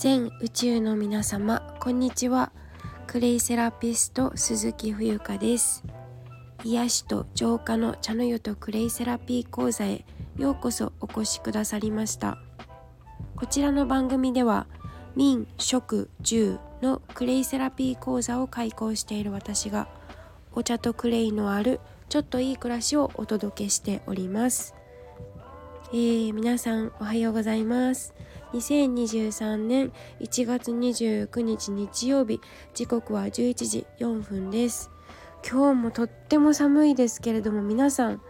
全宇宙の皆様こんにちは。クレイセラピスト鈴木冬香です。癒しと浄化の茶の湯とクレイセラピー講座へようこそお越しくださりました。こちらの番組では民食住のクレイセラピー講座を開講している私がお茶とクレイのあるちょっといい暮らしをお届けしております。えー、皆さんおはようございます。2023年1月29日日曜日。時刻は11時4分です。今日もとっても寒いですけれども皆さん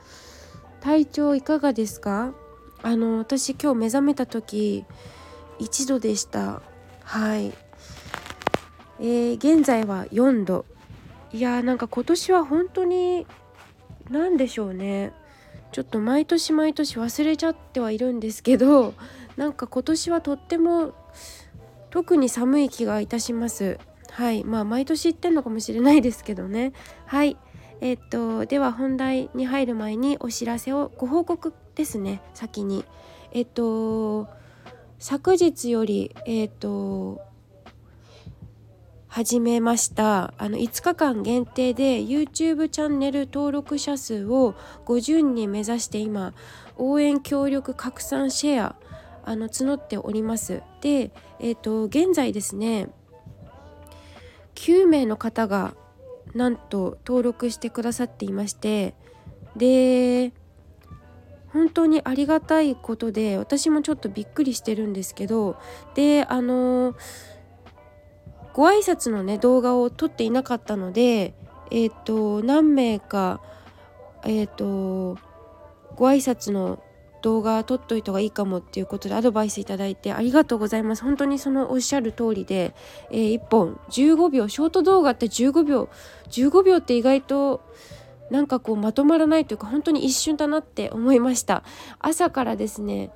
体調いかがですか？あの私今日目覚めた時1度でした。はい。えー、現在は4度。いやーなんか今年は本当に何でしょうね。ちょっと毎年毎年忘れちゃってはいるんですけどなんか今年はとっても特に寒い気がいたします。はい。まあ毎年言ってんのかもしれないですけどね。はい。えー、っとでは本題に入る前にお知らせをご報告ですね。先に。えっと昨日よりえっと始めました。あの5日間限定で YouTube チャンネル登録者数を50人目指して今応援協力拡散シェアあの募っております。でえっ、ー、と現在ですね9名の方がなんと登録してくださっていましてで本当にありがたいことで私もちょっとびっくりしてるんですけどであのご挨拶のね動画を撮っていなかったのでえっ、ー、と何名かえっ、ー、とご挨拶の動画撮っといた方がいいかもっていうことでアドバイスいただいてありがとうございます。本当にそのおっしゃる通りで、えー、1本15秒ショート動画って15秒15秒って意外となんかこうまとまらないというか本当に一瞬だなって思いました。朝からですね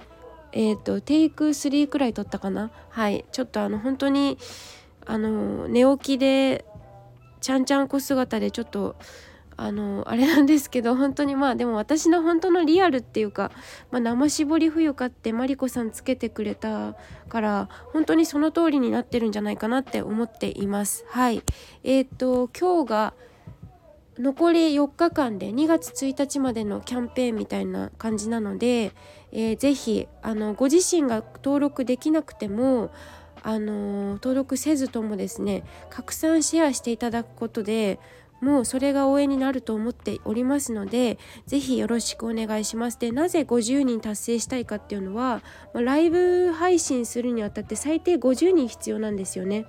えっ、ー、とテイク3くらい撮ったかな？はい。ちょっとあの本当にあの寝起きでちゃんちゃんこ姿でちょっとあのあれなんですけど本当にまあでも私の本当のリアルっていうか、まあ、生絞り冬かってマリコさんつけてくれたから本当にその通りになってるんじゃないかなって思っています。はい。えっ、ー、と今日が残り4日間で2月1日までのキャンペーンみたいな感じなので、えー、ぜひあのご自身が登録できなくてもあの登録せずともですね拡散シェアしていただくことでもうそれが応援になると思っておりますので是非よろしくお願いしますでなぜ50人達成したいかっていうのは、ま、ライブ配信するにあたって最低50人必要なんですよね。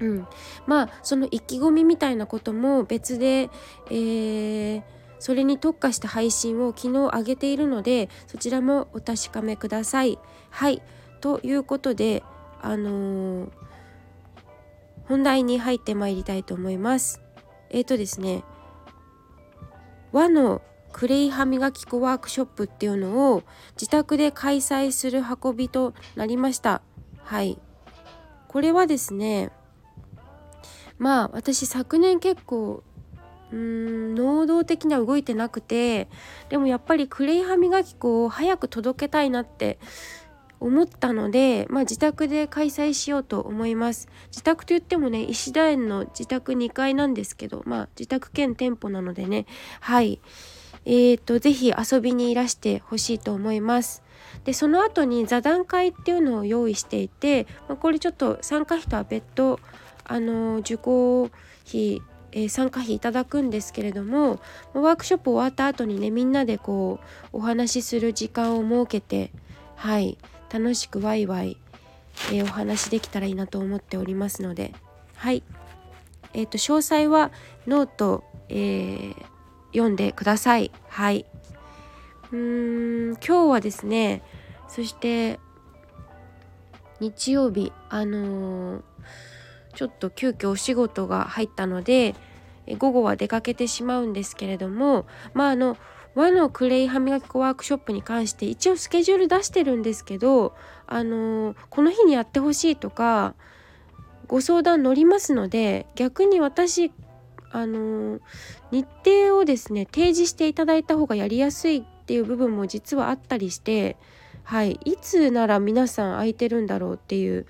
うん、まあその意気込みみたいなことも別で、えー、それに特化した配信を昨日上げているのでそちらもお確かめください。はいということであのー、本題に入ってまいりたいと思います。えっ、ー、とですね和のクレイ歯磨き粉ワークショップっていうのを自宅で開催する運びとなりました。はい。これはですねまあ私昨年結構うーん能動的には動いてなくてでもやっぱりクレイ歯磨き粉を早く届けたいなって思ったので、まあ、自宅で開催しようと思います。自宅といってもね石田園の自宅2階なんですけど、まあ、自宅兼店舗なのでね。はい。えーと、ぜひ遊びにいらしてほしいと思います。でその後に座談会っていうのを用意していて、まあ、これちょっと参加費とは別途あの受講費え、参加費いただくんですけれどもワークショップ終わった後にねみんなでこうお話しする時間を設けてはい。楽しくワイワイ、えー、お話できたらいいなと思っておりますので。はい。えっ、ー、と詳細はノート、えー、読んでください。はい。うーん今日はですねそして日曜日あのー、ちょっと急遽お仕事が入ったので午後は出かけてしまうんですけれどもまああの和のクレイ歯磨き粉ワークショップに関して一応スケジュール出してるんですけどあのこの日にやってほしいとかご相談乗りますので逆に私あの日程をですね提示していただいた方がやりやすいっていう部分も実はあったりしてはいいつなら皆さん空いてるんだろうっていう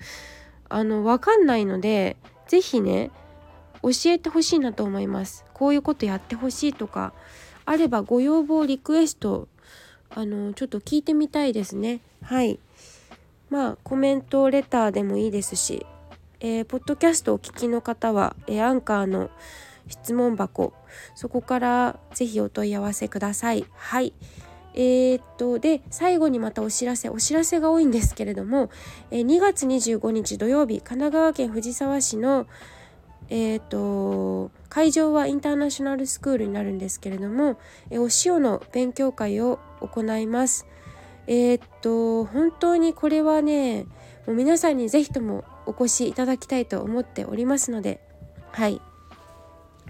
あの分かんないので是非ね教えてほしいなと思います。こういうことやってほしいとかあればご要望リクエストあのちょっと聞いてみたいですね。はい。まあコメントレターでもいいですし、えー、ポッドキャストをお聞きの方は、えー、アンカーの質問箱そこから是非お問い合わせください。はい。えー、っとで最後にまたお知らせお知らせが多いんですけれども、えー、2月25日土曜日神奈川県藤沢市のえーと、会場はインターナショナルスクールになるんですけれども、えお塩の勉強会を行います。えっ、と本当にこれはねもう皆さんに是非ともお越しいただきたいと思っておりますのではい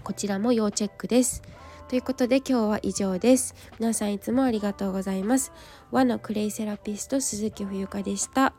こちらも要チェックです。ということで今日は以上です。皆さんいつもありがとうございます。和のクレイセラピスト鈴木冬香でした。